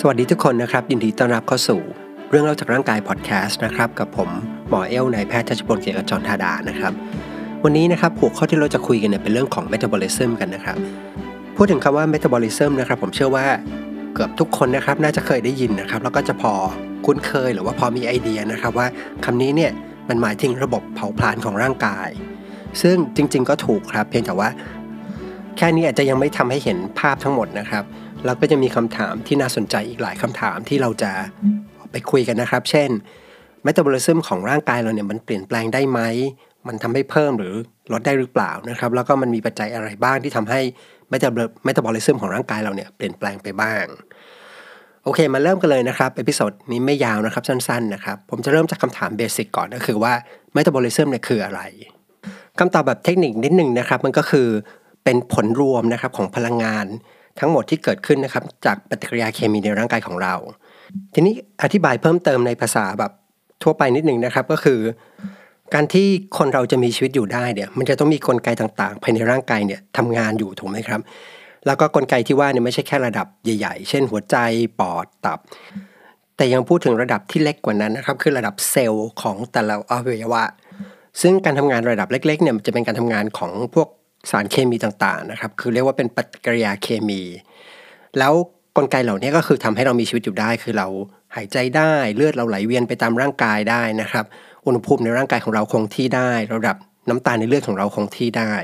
สวัสดีทุกคนนะครับ ยินดีต้อนรับเข้าสู่ เรื่องเล่าจากร่างกายพอดแคสต์นะครับ กับผมหมอเอ้วนายแพทย์ชัชพลเกียรติขจรธาดานะครับ วันนี้นะครับหัวข้อที่เราจะคุยกันเนี่ยเป็นเรื่องของเมตาบอลิซึมกันนะครับ พูดถึงคำว่าเมตาบอลิซึมนะครับ ผมเชื่อว่าเกือบทุกคนนะครับ น่าจะเคยได้ยินนะครับ แล้วก็จะพอคุ้นเคยหรือว่าพอมีไอเดียนะครับ ว่าคำนี้เนี่ยมันหมายถึงระบบเผาผลาญของร่างกาย ซึ่งจริง ๆ ก็ถูกครับ เพียงแต่ว่า แค่นี้อาจจะยังไม่ทำให้เห็นภาพทั้งหมดนะครับ แล้วก็จะมีคำถามที่น่าสนใจอีกหลายคำถามที่เราจะไปคุยกันนะครับ เช่นเมตาบอลิซึมของร่างกายเราเนี่ยมันเปลี่ยนแปลงได้ไหม มันทำให้เพิ่มหรือลดได้หรือเปล่านะครับ แล้วก็มันมีปัจจัยอะไรบ้างที่ทำให้เมตาเมตาบอลิซึมของร่างกายเราเนี่ยเปลี่ยนแปลงไปบ้าง โอเค มาเริ่มกันเลยนะครับ episode นี้ไม่ยาวนะครับสั้นๆนะครับ ผมจะเริ่มจากคำถาม basic ก่อนก็คือว่าเมตาบอลิซึมเนี่ยคืออะไรคำตอบแบบเทคนิคนิดหนึ่งนะครับ มันก็คือเป็นผลรวมนะครับของพลังงาน ทั้งหมดที่เกิดขึ้นนะครับจากปฏิกิริยาเคมีในร่างกายของเรา ทีนี้อธิบายเพิ่มเติมในภาษาแบบทั่วไปนิดนึงนะครับก็คือ การที่คนเราจะมีชีวิตอยู่ได้เนี่ยมันจะต้องมีกลไกต่างๆ ภายในร่างกายเนี่ยทำงานอยู่ถูกไหมครับ แล้วก็กลไกที่ว่าเนี่ยไม่ใช่แค่ระดับใหญ่ ๆ เช่น หัวใจปอดตับ แต่ยังพูดถึงระดับที่เล็กกว่านั้นนะครับคือระดับเซลล์ของแต่ละอวัยวะซึ่งการทำงานระดับเล็กๆเนี่ยจะเป็นการทำงานของพวก สารเคมีต่างๆนะครับ คือเรียกว่าเป็นปฏิกิริยาเคมี แล้วกลไกเหล่านี้ก็คือทำให้เรามีชีวิตอยู่ได้ คือเราหายใจได้เลือดเราไหลเวียนไปตามร่างกายได้นะครับ อุณหภูมิในร่างกายของเราคงที่ได้ ระดับน้ำตาลในเลือดของเราคงที่ได้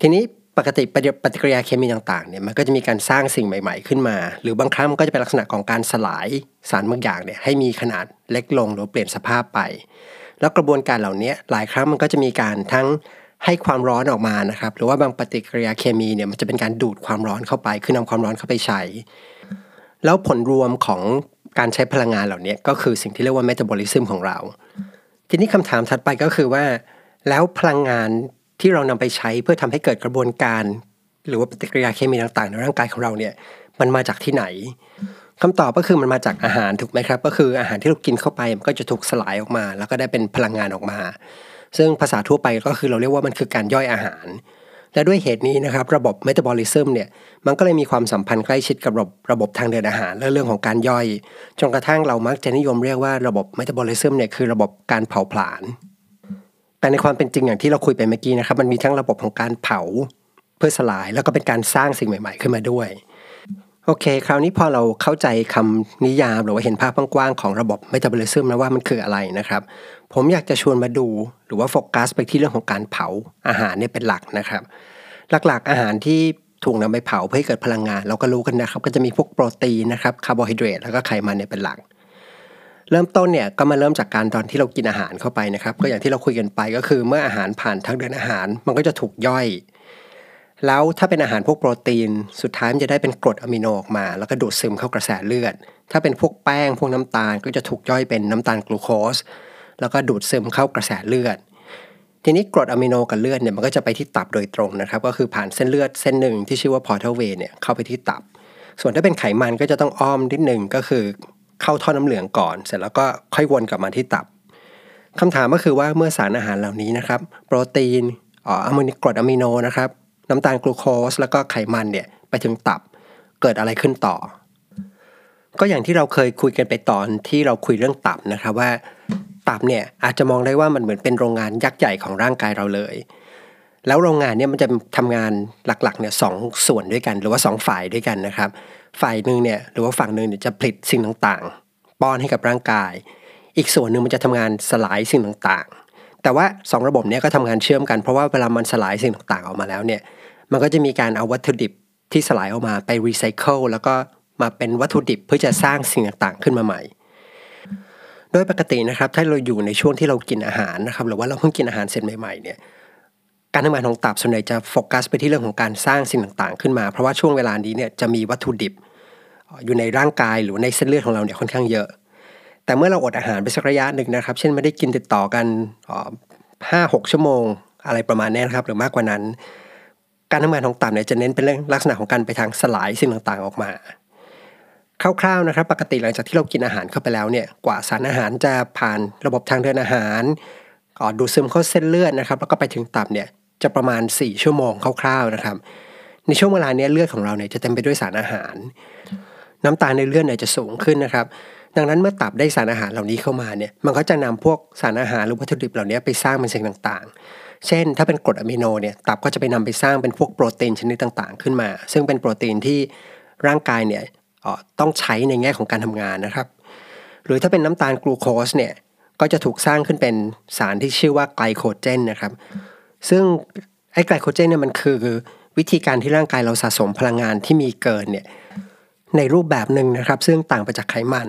ทีนี้ปกติปฏิกิริยาเคมีต่างๆเนี่ยมันก็จะมีการสร้างสิ่งใหม่ ๆ ขึ้นมา หรือบางครั้งมันก็จะเป็นลักษณะของการสลายสารบางอย่างเนี่ยให้มีขนาดเล็กลงหรือเปลี่ยนสภาพไป แล้วกระบวนการเหล่านี้หลายครั้งมันก็จะมีการทั้ง ให้ความร้อนออกมานะครับ หรือว่าบางปฏิกิริยาเคมีเนี่ยมันจะเป็นการดูดความร้อนเข้าไป คือนำความร้อนเข้าไปใช้ แล้วผลรวมของการใช้พลังงานเหล่านี้ก็คือสิ่งที่เรียกว่าเมตาบอลิซึมของเรา ทีนี้คำถามถัดไปก็คือว่า แล้วพลังงานที่เรานำไปใช้เพื่อทำให้เกิดกระบวนการ หรือว่าปฏิกิริยาเคมีต่างๆ ในร่างกายของเราเนี่ยมันมาจากที่ไหนคำตอบก็คือมันมาจากอาหารถูกไหมครับ ก็คืออาหารที่เรากินเข้าไปมันก็จะถูกสลายออกมา แล้วก็ได้เป็นพลังงานออกมา ซึ่งภาษาทั่วไปก็คือเราเรียกว่ามันคือการย่อยอาหาร และด้วยเหตุนี้นะครับระบบเมตาบอลิซึมเนี่ยมันก็เลยมีความสัมพันธ์ใกล้ชิดกับระบบระบบทางเดินอาหารและเรื่องของการย่อย จนกระทั่งเรามักจะนิยมเรียกว่าระบบเมตาบอลิซึมเนี่ยคือระบบการเผาผลาญแต่ในความเป็นจริงอย่างที่เราคุยไปเมื่อกี้นะครับมันมีทั้งระบบของการเผา เพื่อสลายแล้วก็เป็นการสร้างสิ่งใหม่ ๆ ขึ้นมาด้วย โอเค คราวนี้พอเราเข้าใจคำนิยามหรือว่าเห็นภาพกว้างๆของระบบเมตาบอลิซึมแล้วว่ามันคืออะไรนะครับ ผมอยากจะชวนมาดูหรือว่าโฟกัสไปที่เรื่องของการเผาอาหารเนี่ยเป็นหลักนะครับ หลักๆอาหารที่ถูกนำไปเผาเพื่อให้เกิดพลังงาน เราก็รู้กันนะครับ ก็จะมีพวกโปรตีนนะครับคาร์โบไฮเดรตแล้วก็ไขมันเนี่ยเป็นหลัก เริ่มต้นเนี่ยก็มาเริ่มจากการตอนที่เรากินอาหารเข้าไปนะครับ ก็อย่างที่เราคุยกันไปก็คือเมื่ออาหารผ่านทางเดินอาหาร มันก็จะถูกย่อย แล้วถ้าเป็นอาหารพวกโปรตีน สุดท้ายมันจะได้เป็นกรดอะมิโนออกมา แล้วก็ดูดซึมเข้ากระแสเลือด ถ้าเป็นพวกแป้งพวกน้ำตาลก็จะถูกย่อยเป็นน้ำตาลกลูโคสแล้วก็ดูดซึมเข้ากระแสเลือด ทีนี้กรดอะมิโนกับเลือดเนี่ยมันก็จะไปที่ตับโดยตรงนะครับ ก็คือผ่านเส้นเลือดเส้นหนึ่งที่ชื่อว่า portal vein เนี่ยเข้าไปที่ตับ ส่วนถ้าเป็นไขมันก็จะต้องอ้อมนิดหนึ่งก็คือเข้าท่อน้ำเหลืองก่อน เสร็จแล้วก็ค่อยวนกลับมาที่ตับคำถามก็คือว่าเมื่อสารอาหารเหล่านี้นะครับ โปรตีนอ๋ออะมิโนกรดอะมิโนนะครับ น้ำตาลกลูโคสแล้วก็ไขมันเนี่ยไปถึงตับเกิดอะไรขึ้นต่อ ก็อย่างที่เราเคยคุยกันไปตอนที่เราคุยเรื่องตับนะครับว่า ตับเนี่ยอาจจะมองได้ว่ามันเหมือนเป็นโรงงานยักษ์ใหญ่ของร่างกายเราเลย แล้วโรงงานเนี่ยมันจะทำงานหลักๆเนี่ยสองส่วนด้วยกัน หรือว่า2ฝ่ายด้วยกันนะครับ ฝ่ายหนึ่งเนี่ยหรือว่าฝั่งหนึ่งเนี่ยจะผลิตสิ่งต่างๆ ป้อนให้กับร่างกาย อีกส่วนหนึ่งมันจะทำงานสลายสิ่งต่างๆแต่ว่า 2 ระบบนี้ก็ทำงานเชื่อมกันเพราะว่าเวลามันสลายสิ่งต่างๆออกมาแล้วเนี่ย มันก็จะมีการเอาวัตถุดิบที่สลายออกมาไปรีไซเคิลแล้วก็มาเป็นวัตถุดิบเพื่อจะสร้างสิ่งต่างๆขึ้นมาใหม่ โดยปกตินะครับถ้าเราอยู่ในช่วงที่เรากินอาหารนะครับหรือว่าเราเพิ่งกินอาหารเสร็จใหม่ๆเนี่ยการทำงานของตับส่วนใหญ่จะโฟกัสไปที่เรื่องของการสร้างสิ่งต่างๆ ขึ้นมา เพราะว่าช่วงเวลานี้เนี่ยจะมีวัตถุดิบ อยู่ในร่างกายหรือในเส้นเลือดของเราเนี่ยค่อนข้างเยอะ แต่เมื่อเราอดอาหารไปสักระยะหนึ่งนะครับ เช่นไม่ได้กินติดต่อกันห้าหกชั่วโมง อะไรประมาณนี้นะครับหรือมากกว่านั้น การทำงานของตับเนี่ยจะเน้นเป็นเรื่องลักษณะของการไปทางสลายสิ่งต่างๆออกมาคร่าวๆนะครับ ปกติหลังจากที่เรากินอาหารเข้าไปแล้วเนี่ยกว่าสารอาหารจะผ่านระบบทางเดินอาหารก่อดูดซึมเข้าเส้นเลือดนะครับ แล้วก็ไปถึงตับเนี่ยจะประมาณ 4 ชั่วโมงคร่าวๆนะครับ ในช่วงเวลานี้เลือดของเราเนี่ยจะเต็มไปด้วยสารอาหาร น้ำตาลในเลือดเนี่ยจะสูงขึ้นนะครับ ดังนั้นเมื่อตับได้สารอาหารเหล่านี้เข้ามาเนี่ยมันก็จะนำพวกสารอาหารหรือวัตถุดิบเหล่านี้ไปสร้างเป็นสิ่งต่างๆ เช่น ถ้าเป็นกรดอะมิโนเนี่ยตับก็จะไปนำไปสร้างเป็นพวกโปรตีนชนิดต่างๆ ขึ้นมา ซึ่งเป็นโปรตีนที่ร่างกายเนี่ยต้องใช้ในแง่ของการทำงานนะครับ หรือถ้าเป็นน้ำตาลกลูโคสเนี่ยก็จะถูกสร้างขึ้นเป็นสารที่ชื่อว่าไกลโคเจนนะครับ ซึ่งไอ้ไกลโคเจนเนี่ยมันคือวิธีการที่ร่างกายเราสะสมพลังงานที่มีเกินเนี่ยในรูปแบบหนึ่งนะครับ ซึ่งต่างไปจากไขมัน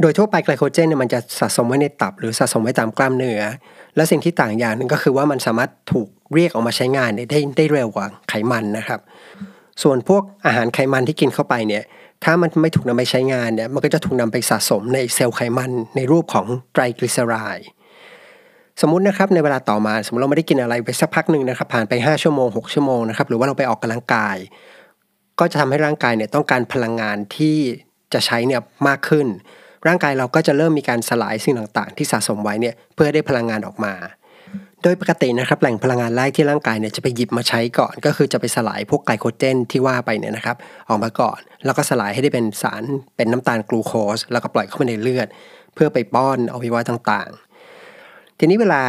โดยทั่วไปไกลโคเจนเนี่ยมันจะสะสมไว้ในตับ หรือสะสมไว้ตามกล้ามเนื้อ และสิ่งที่ต่างอย่างหนึ่งก็คือว่ามันสามารถถูกเรียกออกมาใช้งานได้ได้เร็วกว่าไขมันนะครับ ส่วนพวกอาหารไขมันที่กินเข้าไปเนี่ย ถ้ามันไม่ถูกนำไปใช้งานเนี่ย มันก็จะถูกนำไปสะสมในเซลล์ไขมันในรูปของไตรกลีเซอไรด์สมมตินะครับในเวลาต่อมาสมมติเราไม่ได้กินอะไรไปสักพักหนึ่งนะครับ ผ่านไป 5 ชั่วโมง 6 ชั่วโมงนะครับหรือว่าเราไปออกกำลังกาย ก็จะทำให้ร่างกายเนี่ยต้องการพลังงานที่จะใช้เนี่ยมากขึ้น ร่างกายเราก็จะเริ่มมีการสลายสิ่งต่างๆ ที่สะสมไว้เนี่ยเพื่อได้พลังงานออกมา โดยปกตินะครับแหล่งพลังงานแรกที่ร่างกายเนี่ยจะไปหยิบมาใช้ก่อน ก็คือจะไปสลายพวกไกลโคเจนที่ว่าไปเนี่ยนะครับออกมาก่อน แล้วก็สลายให้ได้เป็นสารเป็นน้ำตาลกลูโคส แล้วก็ปล่อยเข้าไปในเลือด เพื่อไปป้อนอวัยวะต่างๆ ทีนี้เวลา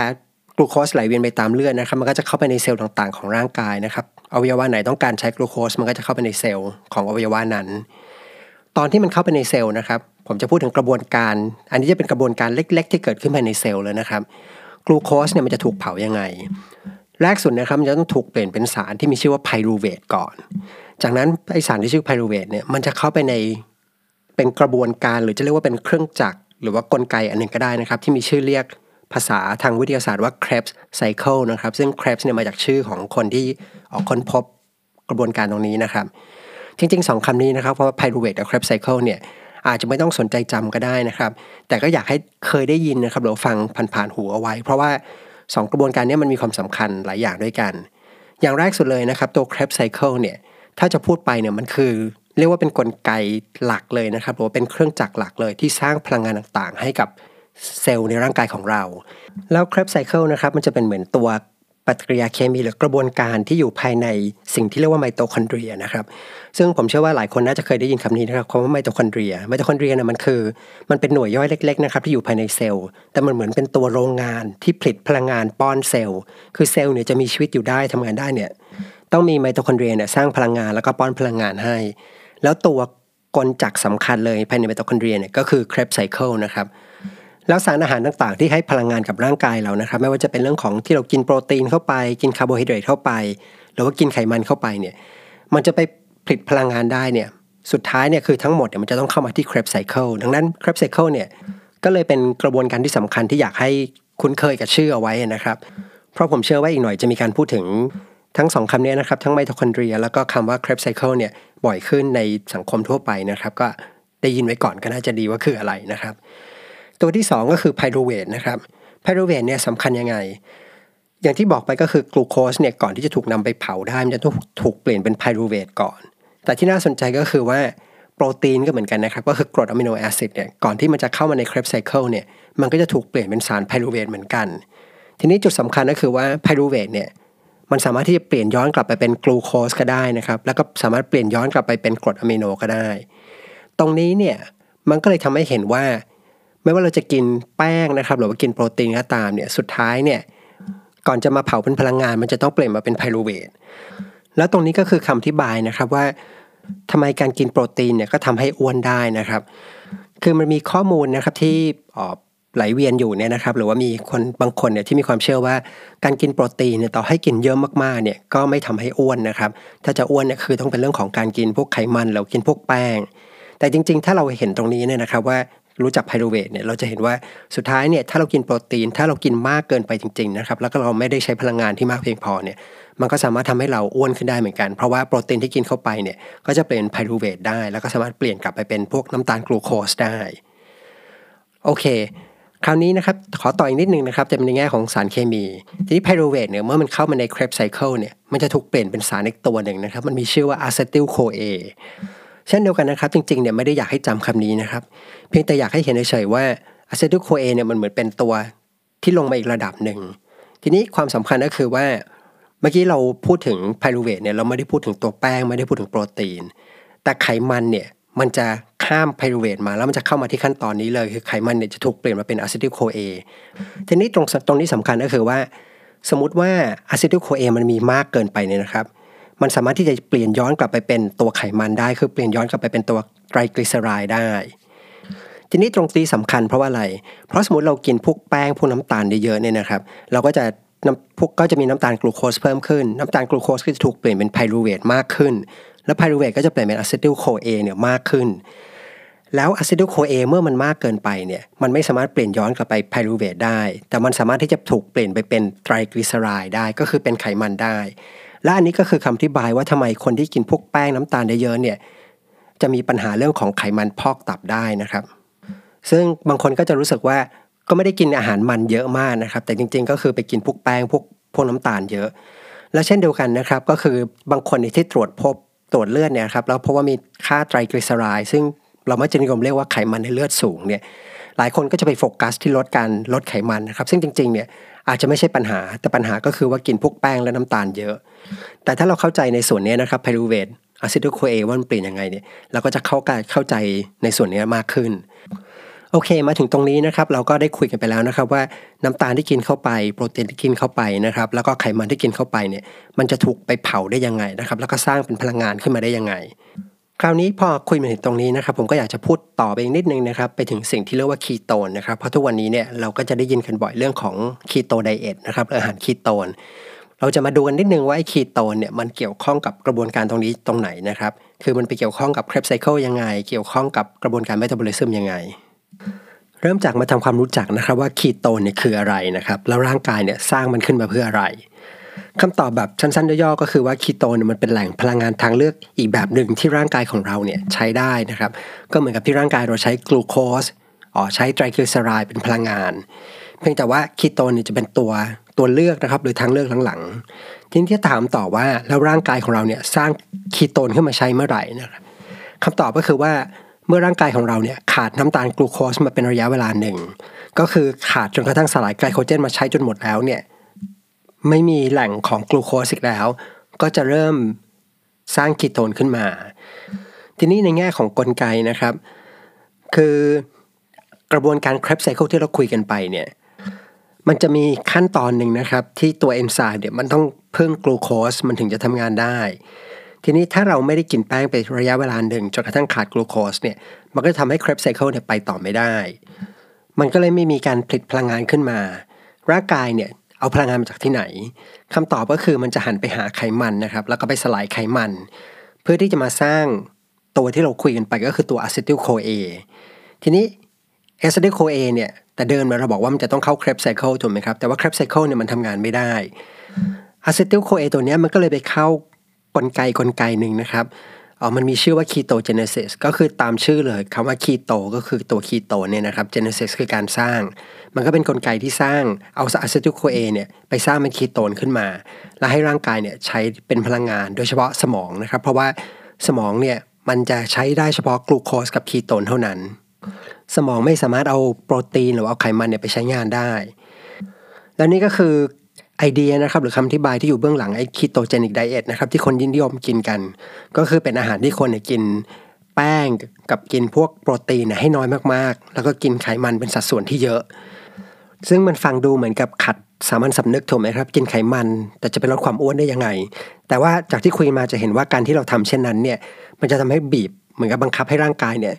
กลูโคสไหลเวียนไปตามเลือดนะครับมันก็จะเข้าไปในเซลล์ต่างๆ ของร่างกายนะครับอวัยวะไหนต้องการใช้กลูโคสมันก็จะเข้าไปในเซลล์ของอวัยวะนั้น ตอนที่มันเข้าไปในเซลล์นะครับ ผมจะพูดถึงกระบวนการ อันนี้จะเป็นกระบวนการเล็ก ๆ ที่เกิดขึ้นภายในเซลล์เลยนะครับกลูโคสเนี่ยมันจะถูกเผายังไง แรกสุดนะครับมันจะต้องถูกเปลี่ยนเป็นสารที่มีชื่อว่า pyruvate ก่อน จากนั้นไอสารที่ชื่อไพรูเวตเนี่ยมันจะเข้าไปในเป็นกระบวนการหรือจะเรียกว่าเป็นเครื่องจักรหรือว่ากลไกอันหนึ่งก็ได้นะครับ ที่มีชื่อเรียกภาษาทางวิทยาศาสตร์ว่า Krebs Cycle นะครับ ซึ่ง Krebs เนี่ยมาจากชื่อของคนที่ออกค้นพบกระบวนการตรงนี้นะครับ จริงๆสองคำนี้นะครับเพราะว่า Pyruvate กับ Krebs Cycle เนี่ย อาจจะไม่ต้องสนใจจำก็ได้นะครับ แต่ก็อยากให้เคยได้ยินนะครับหรือฟังผ่านๆหูเอาไว้ เพราะว่า 2 กระบวนการนี้มันมีความสำคัญหลายอย่างด้วยกัน อย่างแรกสุดเลยนะครับ ตัว Krebs Cycle เนี่ยถ้าจะพูดไปเนี่ยมันคือ เรียกว่าเป็นกลไกหลักเลยนะครับหรือว่าเป็นเครื่องจักรหลักเลยที่สร้างพลังงานต่างๆ ให้กับเซลล์ในร่างกายของเรา แล้ว Krebs Cycle นะครับมันจะเป็นเหมือนตัว ปฏิกิริยาเคมีหรือกระบวนการที่อยู่ภายในสิ่งที่เรียกว่าไมโตคอนเดรียนะครับซึ่งผมเชื่อว่าหลายคนน่าจะเคยได้ยินคำนี้นะครับคำว่าไมโตคอนเดรียไมโตคอนเดรียเนี่ยมันคือ มันเป็นหน่วยย่อยเล็กๆนะครับที่อยู่ภายในเซลล์ แต่มันเหมือนเป็นตัวโรงงานที่ผลิตพลังงานป้อนเซลล์ คือเซลล์เนี่ยจะมีชีวิตอยู่ได้ทำงานได้เนี่ยต้องมีไมโตคอนเดรียเนี่ยสร้างพลังงานแล้วก็ป้อนพลังงานให้ แล้วตัวกลจักรสำคัญเลยภายในไมโตคอนเดรียเนี่ยก็คือ Krebs Cycle นะครับ แล้วสารอาหารต่างๆ ที่ให้พลังงานกับร่างกายเรานะครับ ไม่ว่าจะเป็นเรื่องของที่เรากินโปรตีนเข้าไป กินคาร์โบไฮเดรตเข้าไป หรือว่ากินไขมันเข้าไปเนี่ย มันจะไปผลิตพลังงานได้เนี่ย สุดท้ายเนี่ยคือทั้งหมดเนี่ยมันจะต้องเข้ามาที่ Krebs Cycle ดังนั้น Krebs Cycle เนี่ยก็เลยเป็นกระบวนการที่สำคัญที่อยากให้คุ้นเคยกับชื่อเอาไว้นะครับ เพราะผมเชื่อว่าอีกหน่อยจะมีการพูดถึงทั้งสองคำนี้นะครับ ทั้งไมโทคอนเดรีย แล้วก็คำว่า Krebs cycle เนี่ยบ่อยขึ้นในสังคมทั่วไปนะครับ ก็ได้ยินไว้ก่อนก็น่าจะดีว่าคืออะไรนะครับ ตัวที่ 2 ก็คือ pyruvate นะครับ pyruvate เนี่ยสำคัญยังไง อย่างที่บอกไปก็คือกลูโคสเนี่ยก่อนที่จะถูกนำไปเผาได้มันจะต้องถูกเปลี่ยนเป็น pyruvate ก่อน แต่ที่น่าสนใจก็คือว่าโปรตีนก็เหมือนกันนะครับก็คือกรด amino acid เนี่ยก่อนที่มันจะเข้ามาใน Krebs cycle เนี่ยมันก็จะถูกเปลี่ยนเป็นสาร pyruvate เหมือนกัน ทีนี้จุดสำคัญก็คือว่า pyruvate เนี่ยมันสามารถที่จะเปลี่ยนย้อนกลับไปเป็นกลูโคสก็ได้นะครับ แล้วก็สามารถเปลี่ยนย้อนกลับไปเป็นกรดอะมิโนก็ได้ ตรงนี้เนี่ยมันก็เลยทำให้เห็นว่า ไม่ว่าเราจะกินแป้งนะครับ หรือว่ากินโปรตีนก็ตามเนี่ยสุดท้ายเนี่ยก่อนจะมาเผาเป็นพลังงาน มันจะต้องเปลี่ยนมาเป็น pyruvateแล้วตรงนี้ก็คือคำอธิบายนะครับว่าทำไมการกินโปรตีนเนี่ยก็ทำให้อ้วนได้นะครับ คือมันมีข้อมูลนะครับที่ไหลเวียนอยู่เนี่ยนะครับ หรือว่ามีคนบางคนเนี่ยที่มีความเชื่อว่าการกินโปรตีนเนี่ยต่อให้กินเยอะมากๆเนี่ยก็ไม่ทำให้อ้วนนะครับ ถ้าจะอ้วนเนี่ยคือต้องเป็นเรื่องของการกินพวกไขมันหรือกินพวกแป้ง แต่จริง ๆ ถ้าเราเห็นตรงนี้เนี่ยนะครับว่า รู้จักไพโรเวทเนี่ยเราจะเห็นว่าสุดท้ายเนี่ยถ้าเรากินโปรตีน ถ้าเรากินมากเกินไปจริงๆนะครับแล้วก็เราไม่ได้ใช้พลังงานที่มากเพียงพอเนี่ยมันก็สามารถทำให้เราอ้วนขึ้นได้เหมือนกัน เพราะว่าโปรตีนที่กินเข้าไปเนี่ยก็จะเป็น pyruvate ได้ แล้วก็สามารถเปลี่ยนกลับไปเป็นพวกน้ำตาลกลูโคสได้โอเคคราวนี้นะครับขอต่ออีกนิดนึงนะครับจะเป็นในแง่ของสารเคมี ทีนี้ pyruvate เนี่ยเมื่อมันเข้ามาใน Krebs cycle เนี่ยมันจะถูกเปลี่ยนเป็นสารอีกตัวหนึ่งนะครับ มันมีชื่อว่า acetyl-CoA เช่นเดียวกันนะครับ จริงๆเนี่ยไม่ได้อยากให้จำคำนี้นะครับ เพียงแต่อยากให้เห็นเฉยๆว่า acetyl-CoA เนี่ยมันเหมือนเป็นตัวที่ลงมาอีกระดับหนึ่ง ทีนี้ความสำคัญก็คือว่าเมื่อกี้เราพูดถึง pyruvate เนี่ยเราไม่ได้พูดถึงตัวแป้งไม่ได้พูดถึงโปรตีน แต่ไขมันเนี่ยมันจะข้าม pyruvate มาแล้วมันจะเข้ามาที่ขั้นตอนนี้เลยคือไขมันเนี่ยจะถูกเปลี่ยนมาเป็น acetyl-CoA ทีนี้ตรงตรงนี้สำคัญก็คือว่า สมมติว่า acetyl-CoA มันมีมากเกินไปเนี่ยนะครับ มันสามารถที่จะเปลี่ยนย้อนกลับไปเป็นตัวไขมันได้ คือเปลี่ยนย้อนกลับไปเป็นตัวไตรกลีเซอไรด์ได้ ทีนี้ตรงนี้สำคัญเพราะว่าอะไร เพราะสมมติเรากินพวกแป้งพวกน้ำตาลเยอะๆเนี่ยนะครับ เราก็จะน้ำพวกก็จะมีน้ำตาลกลูโคสเพิ่มขึ้น น้ำตาลกลูโคสก็จะถูกเปลี่ยนเป็น pyruvate มากขึ้น แล้ว pyruvate ก็จะเปลี่ยนเป็น acetyl-CoA เนี่ยมากขึ้น แล้ว acetyl-CoA เมื่อมันมากเกินไปเนี่ยมันไม่สามารถเปลี่ยนย้อนกลับไป pyruvate ได้ แต่มันสามารถที่จะถูกเปลี่ยนไปเป็นไตรกลีเซอไรด์ได้ก็คือเป็นไขมันได้ และอันนี้ก็คือคำอธิบายว่าทำไมคนที่กินพวกแป้งน้ำตาลเยอะเนี่ยจะมีปัญหาเรื่องของไขมันพอกตับได้นะครับ ซึ่งบางคนก็จะรู้สึกว่าก็ไม่ได้กินอาหารมันเยอะมากนะครับ แต่จริงๆ ก็คือไปกินพวกแป้งพวกพวกน้ำตาลเยอะ และเช่นเดียวกันนะครับ ก็คือบางคนที่ตรวจพบตรวจเลือดเนี่ยครับแล้วพบว่ามีค่าไตรกลีเซอไรด์ซึ่ง เราไม่จะนิยมเรียกว่าไขมันในเลือดสูงเนี่ยหลายคนก็จะไปโฟกัสที่ลดการลดไขมันนะครับ ซึ่งจริงๆเนี่ยอาจจะไม่ใช่ปัญหา แต่ปัญหาก็คือว่ากินพวกแป้งและน้ำตาลเยอะ แต่ถ้าเราเข้าใจในส่วนนี้นะครับไพรูเวทอะซิโดโคเอว่ามันเปลี่ยนยังไงเนี่ยเราก็จะเข้าการเข้าใจในส่วนนี้มากขึ้นโอเค มาถึงตรงนี้นะครับ เราก็ได้คุยกันไปแล้วนะครับ ว่าน้ำตาลที่กินเข้าไป โปรตีนที่กินเข้าไปนะครับ แล้วก็ไขมันที่กินเข้าไปเนี่ย มันจะถูกไปเผาได้ยังไงนะครับ แล้วก็สร้างเป็นพลังงานขึ้นมาได้ยังไง คราวนี้พอคุยมาถึงตรงนี้นะครับผมก็อยากจะพูดต่อไปอีกนิดนึงนะครับไปถึงสิ่งที่เรียกว่าคีโตนนะครับเพราะทุกวันนี้เนี่ยเราก็จะได้ยินกันบ่อยเรื่องของketo diet นะครับอาหารคีโตน เราจะมาดูกันนิดนึงว่าไอ้คีโตนเนี่ยมันเกี่ยวข้องกับกระบวนการตรงนี้ตรงไหนนะครับคือมันไปเกี่ยวข้องกับ Krebs cycle ยังไง เกี่ยวข้องกับกระบวนการเมตาบอลิซึมยังไงเริ่มจากมาทำความรู้จักนะครับว่าคีโตนเนี่ยคืออะไรนะครับแล้วร่างกายเนี่ยสร้างมันขึ้นมาเพื่ออะไร คำตอบแบบสั้นๆย่อๆก็คือว่าคีโตนมันเป็นแหล่งพลังงานทางเลือกอีกแบบหนึ่งที่ร่างกายของเราเนี่ยใช้ได้นะครับ ก็เหมือนกับที่ร่างกายเราใช้กลูโคสหรือใช้ไตรกลีเซอไรด์เป็นพลังงาน เพียงแต่ว่าคีโตนเนี่ยจะเป็นตัวตัวเลือกนะครับ โดยทางเลือกหลังๆทีนี้ถ้าถามต่อว่าแล้วร่างกายของเราเนี่ยสร้างคีโตนขึ้นมาใช้เมื่อไหร่นะครับคำตอบก็คือว่าเมื่อร่างกายของเราเนี่ยขาดน้ำตาลกลูโคสมาเป็นระยะเวลาหนึ่งก็คือขาดจนกระทั่งสลายไกลโคเจนมาใช้จนหมดแล้วเนี่ย ไม่มีแหล่งของกลูโคสอีกแล้ว ก็จะเริ่มสร้างคีโตนขึ้นมา ทีนี้ในแง่ของกลไกนะครับ คือกระบวนการ Krebs cycle ที่เราคุยกันไปเนี่ยมันจะมีขั้นตอนหนึ่งนะครับ ที่ตัวเอนไซม์เนี่ยมันต้องพึ่งกลูโคสมันถึงจะทำงานได้ ทีนี้ถ้าเราไม่ได้กินแป้งไประยะเวลาหนึ่งจนกระทั่งขาดกลูโคสเนี่ยมันก็ทำให้ Krebs cycle เนี่ยไปต่อไม่ได้ มันก็เลยไม่มีการผลิตพลังงานขึ้นมา ร่างกายเนี่ย เอาพลังงานมาจากที่ไหนคำตอบก็คือมันจะหันไปหาไขมันนะครับ แล้วก็ไปสลายไขมัน เพื่อที่จะมาสร้างตัวที่เราคุยกันไปก็คือตัว acetyl-CoA ทีนี้ acetyl-CoA เนี่ยแต่เดิมมาเราบอกว่ามันจะต้องเข้า Krebs cycle ถูกไหมครับ แต่ว่า Krebs cycle เนี่ยมันทำงานไม่ได้ acetyl-CoA ตัวนี้มันก็เลยไปเข้ากลไกกลไกหนึ่งนะครับ อ๋อมันมีชื่อว่า ketogenesis ก็คือตามชื่อเลยคำว่า keto ก็คือตัว keto เนี่ยนะครับ genesis คือการสร้าง มันก็เป็นกลไกที่สร้างเอา acetyl-CoA เนี่ยไปสร้างเป็นคีโตนขึ้นมา แล้วให้ร่างกายเนี่ยใช้เป็นพลังงาน โดยเฉพาะสมองนะครับ เพราะว่าสมองเนี่ยมันจะใช้ได้เฉพาะกลูโคสกับคีโตนเท่านั้น สมองไม่สามารถเอาโปรตีนหรือเอาไขมันเนี่ยไปใช้งานได้ แล้วนี่ก็คือ ไอเดียนะครับหรือคำอธิบายที่อยู่เบื้องหลังไอ้ ketogenic diet นะครับที่คนนิยมกินกัน ก็คือเป็นอาหารที่คนเนี่ยกินแป้งกับกินพวกโปรตีนให้น้อยมากๆ แล้วก็กินไขมันเป็นสัดส่วนที่เยอะ ซึ่งมันฟังดูเหมือนกับขัดสามัญสำนึกถูกไหมครับ กินไขมัน แต่จะไปลดความอ้วนได้ยังไง แต่ว่าจากที่คุยมาจะเห็นว่าการที่เราทำเช่นนั้นเนี่ยมันจะทำให้บีบเหมือนกับบังคับให้ร่างกายเนี่ย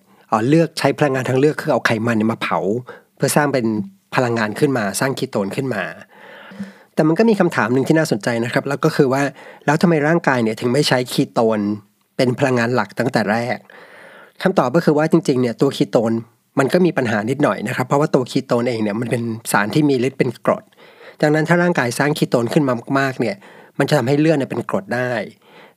เลือกใช้พลังงานทางเลือกคือเอาไขมันมาเผา เพื่อสร้างเป็นพลังงานขึ้นมา สร้างคีโตนขึ้นมา แต่มันก็มีคำถามหนึ่งที่น่าสนใจนะครับ แล้วก็คือว่าแล้วทำไมร่างกายเนี่ยถึงไม่ใช้คีโตน เป็นพลังงานหลักตั้งแต่แรกคำตอบก็คือว่าจริงๆเนี่ยตัวคีโตนมันก็มีปัญหานิดหน่อยนะครับ เพราะว่าตัวคีโตนเองเนี่ยมันเป็นสารที่มีฤทธิ์เป็นกรด ดังนั้นถ้าร่างกายสร้างคีโตนขึ้นมามากๆเนี่ยมันจะทำให้เลือดเนี่ยเป็นกรดได้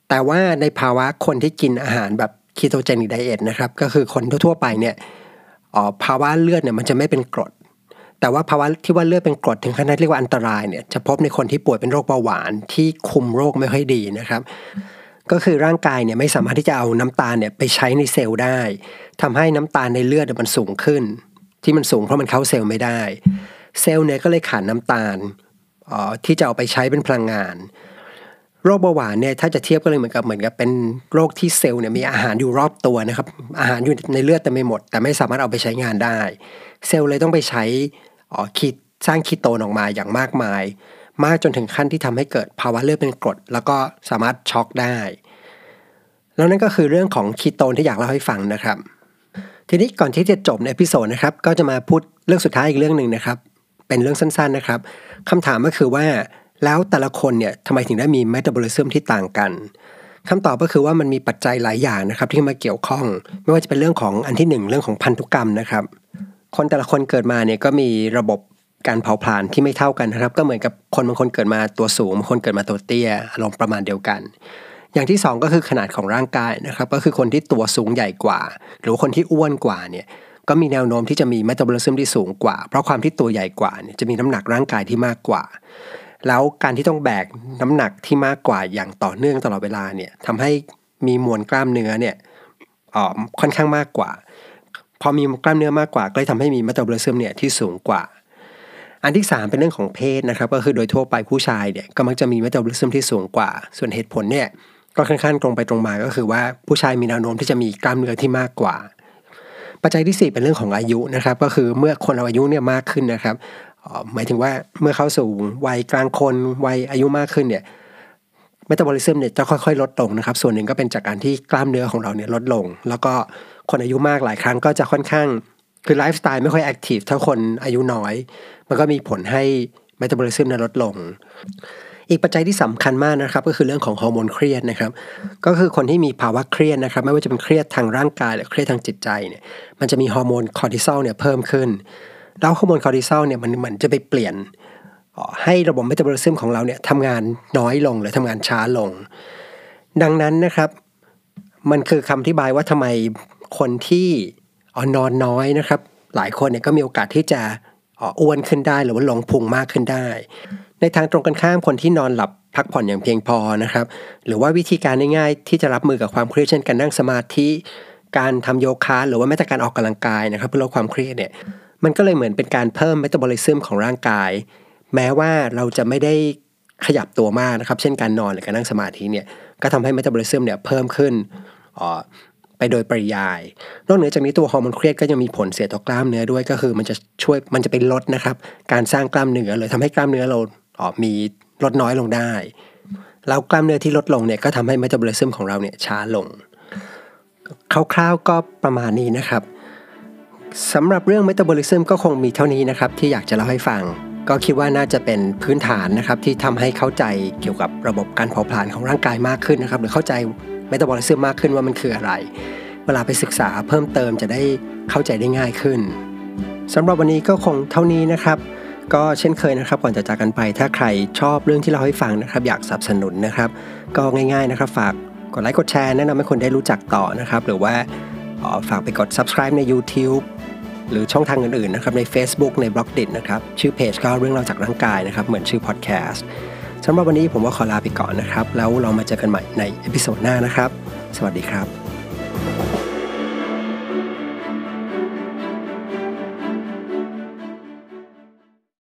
แต่ว่าในภาวะคนที่กินอาหารแบบคีโตเจนิกไดเอทนะครับก็คือคนทั่วไปเนี่ยภาวะเลือดเนี่ยมันจะไม่เป็นกรด แต่ว่าภาวะที่ว่าเลือดเป็นกรดถึงขนาดเรียกว่าอันตรายเนี่ยจะพบในคนที่ป่วยเป็นโรคเบาหวานที่คุมโรคไม่ค่อยดีนะครับ ก็คือร่างกายเนี่ยไม่สามารถที่จะเอาน้ำตาลเนี่ยไปใช้ในเซลล์ได้ทำให้น้ำตาลในเลือดมันสูงขึ้น ที่มันสูงเพราะมันเข้าเซลล์ไม่ได้ เซลล์เนี่ยก็เลยขาดน้ำตาลที่จะเอาไปใช้เป็นพลังงานโโรคเบาหวานเนี่ยถ้าจะเทียบก็เลยเหมือนกับเหมือนกับเป็นโรคที่เซลล์เนี่ยมีอาหารอยู่รอบตัวนะครับอาหารอยู่ในเลือดแต่ไม่หมด แต่ไม่สามารถเอาไปใช้งานได้ เซลล์เลยต้องไปใช้ อ๋อคีสร้างคีโตนออกมาอย่างมากมาย มากจนถึงขั้นที่ทำให้เกิดภาวะเลือดเป็นกรด แล้วก็สามารถช็อกได้ แล้วนั่นก็คือเรื่องของคีโตนที่อยากเล่าให้ฟังนะครับ ทีนี้ก่อนที่จะจบใน episode นะครับ ก็จะมาพูดเรื่องสุดท้ายอีกเรื่องหนึ่งนะครับ เป็นเรื่องสั้นๆนะครับคำถามก็คือว่าแล้วแต่ละคนเนี่ยทำไมถึงได้มีเมตาบอลิซึมที่ต่างกันคำตอบก็คือว่ามันมีปัจจัยหลายอย่างนะครับที่มาเกี่ยวข้อง ไม่ว่าจะเป็นเรื่องของอันที่หนึ่งเรื่องของพันธุกรรมนะครับ คนแต่ละคนเกิดมาเนี่ยก็มีระบบการเผาผลาญที่ไม่เท่ากันนะครับ ก็เหมือนกับคนบางคนเกิดมาตัวสูงบางคนเกิดมาตัวเตี้ยอารมณ์ประมาณเดียวกัน อย่างที่ 2 ก็คือขนาดของร่างกายนะครับ ก็คือคนที่ตัวสูงใหญ่กว่า หรือคนที่อ้วนกว่าเนี่ยก็มีแนวโน้มที่จะมีเมตาบอลิซึมที่สูงกว่า เพราะความที่ตัวใหญ่กว่าเนี่ยจะมีน้ำหนักร่างกายที่มากกว่า แล้วการที่ต้องแบกน้ำหนักที่มากกว่าอย่างต่อเนื่องตลอดเวลาเนี่ยทำให้มีมวลกล้ามเนื้อเนี่ยค่อนข้างมากกว่า พอมีกล้ามเนื้อมากกว่าก็เลยทำให้มีเมตาบอลิซึมเนี่ยที่สูงกว่า อันที่ 3 เป็นเรื่องของเพศนะครับ ก็คือโดยทั่วไปผู้ชายเนี่ยก็มักจะมีเมตาบอลิซึมที่สูงกว่า ส่วนเหตุผลเนี่ยก็ค่อนข้างตรงไปตรงมาก็คือว่าผู้ชายมีแนวโน้มที่จะมีกล้ามเนื้อที่มากกว่า ปัจจัยที่ 4 เป็นเรื่องของอายุนะครับ ก็คือเมื่อคนเราอายุเนี่ยมากขึ้นนะครับหมายถึงว่าเมื่อเข้าสู่วัยกลางคนวัยอายุมากขึ้นเนี่ยเมตาบอลิซึมเนี่ยจะค่อยๆ ลดลงนะครับ ส่วนหนึ่งก็เป็นจากการที่กล้ามเนื้อของเราเนี่ยลดลง แล้วก็ คนอายุมากหลายครั้งก็จะค่อนข้าง คือไลฟ์สไตล์ไม่ค่อย active เท่าคนอายุน้อย มันก็มีผลให้เมตาบอลิซึมลดลง อีกปัจจัยที่สำคัญมากนะครับ ก็คือเรื่องของฮอร์โมนเครียดนะครับ ก็คือคนที่มีภาวะเครียดนะครับ ไม่ว่าจะเป็นเครียดทางร่างกายหรือเครียดทางจิตใจเนี่ย มันจะมีฮอร์โมนคอร์ติซอลเนี่ยเพิ่มขึ้น แล้วฮอร์โมนคอร์ติซอลเนี่ยมันเหมันจะไปเปลี่ยนให้ระบบเมตาบอลิซึมของเราเนี่ยทำงานน้อยลงหรือทำงานช้าลง ดังนั้นนะครับ มันคือคำอธิบายว่าทำไม คนที่นอนน้อยนะครับ หลายคนเนี่ยก็มีโอกาสที่จะอ้วนขึ้นได้หรือว่าลงพุงมากขึ้นได้ ในทางตรงกันข้ามคนที่นอนหลับพักผ่อนอย่างเพียงพอนะครับ หรือว่าวิธีการง่ายๆที่จะรับมือกับความเครียดเช่นการนั่งสมาธิการทำโยคะหรือว่าแม้แต่การออกกำลังกายนะครับ เพื่อลดความเครียดเนี่ยมันก็เลยเหมือนเป็นการเพิ่มเมตาบอลิซึมของร่างกาย แม้ว่าเราจะไม่ได้ขยับตัวมากนะครับ เช่นการนอนหรือการนั่งสมาธิเนี่ยก็ทำให้เมตาบอลิซึมเนี่ยเพิ่มขึ้น ไปโดยปริยาย นอกเหนือจากนี้ตัวฮอร์โมนเครียดก็ยังมีผลเสียต่อกล้ามเนื้อด้วยก็คือมันจะช่วยมันจะไปลดนะครับ การสร้างกล้ามเนื้อเลยทำให้กล้ามเนื้อเราออมีลดน้อยลงได้แล้วกล้ามเนื้อที่ลดลงเนี่ยก็ทำให้เมตาบอลิซึมของเราเนี่ยช้าลงคร่าวๆก็ประมาณนี้นะครับสำหรับเรื่องเมตาบอลิซึมก็คงมีเท่านี้นะครับที่อยากจะเล่าให้ฟัง ก็คิดว่าน่าจะเป็นพื้นฐานนะครับที่ทำให้เข้าใจเกี่ยวกับระบบการเผาผลาญของร่างกายมากขึ้นนะครับ หรือเข้าใจ เมตาบอลิซึมมากขึ้นว่ามันคืออะไร เวลาไปศึกษาเพิ่มเติมจะได้เข้าใจได้ง่ายขึ้นสำหรับวันนี้ก็คงเท่านี้นะครับก็เช่นเคยนะครับก่อนจะจากกันไปถ้าใครชอบเรื่องที่เราให้ฟังนะครับ อยากสนับสนุนนะครับ ก็ง่ายๆนะครับ ฝากกดไลค์กดแชร์แนะนำให้คนได้รู้จักต่อนะครับ หรือว่าฝากไปกด subscribe ใน YouTube หรือช่องทางอื่นๆนะครับใน Facebook ใน b ล็อกดินะครับ ชื่อเพจก็เรื่องเราจากร่างกายนะครับ เหมือนชื่อพอดแคสต์ สำหรับวันนี้ผมว่าขอลาไปก่อนนะครับ แล้วเรามาเจอกันใหม่ในเอพิโซดหน้านะครับ สวัสดีครับ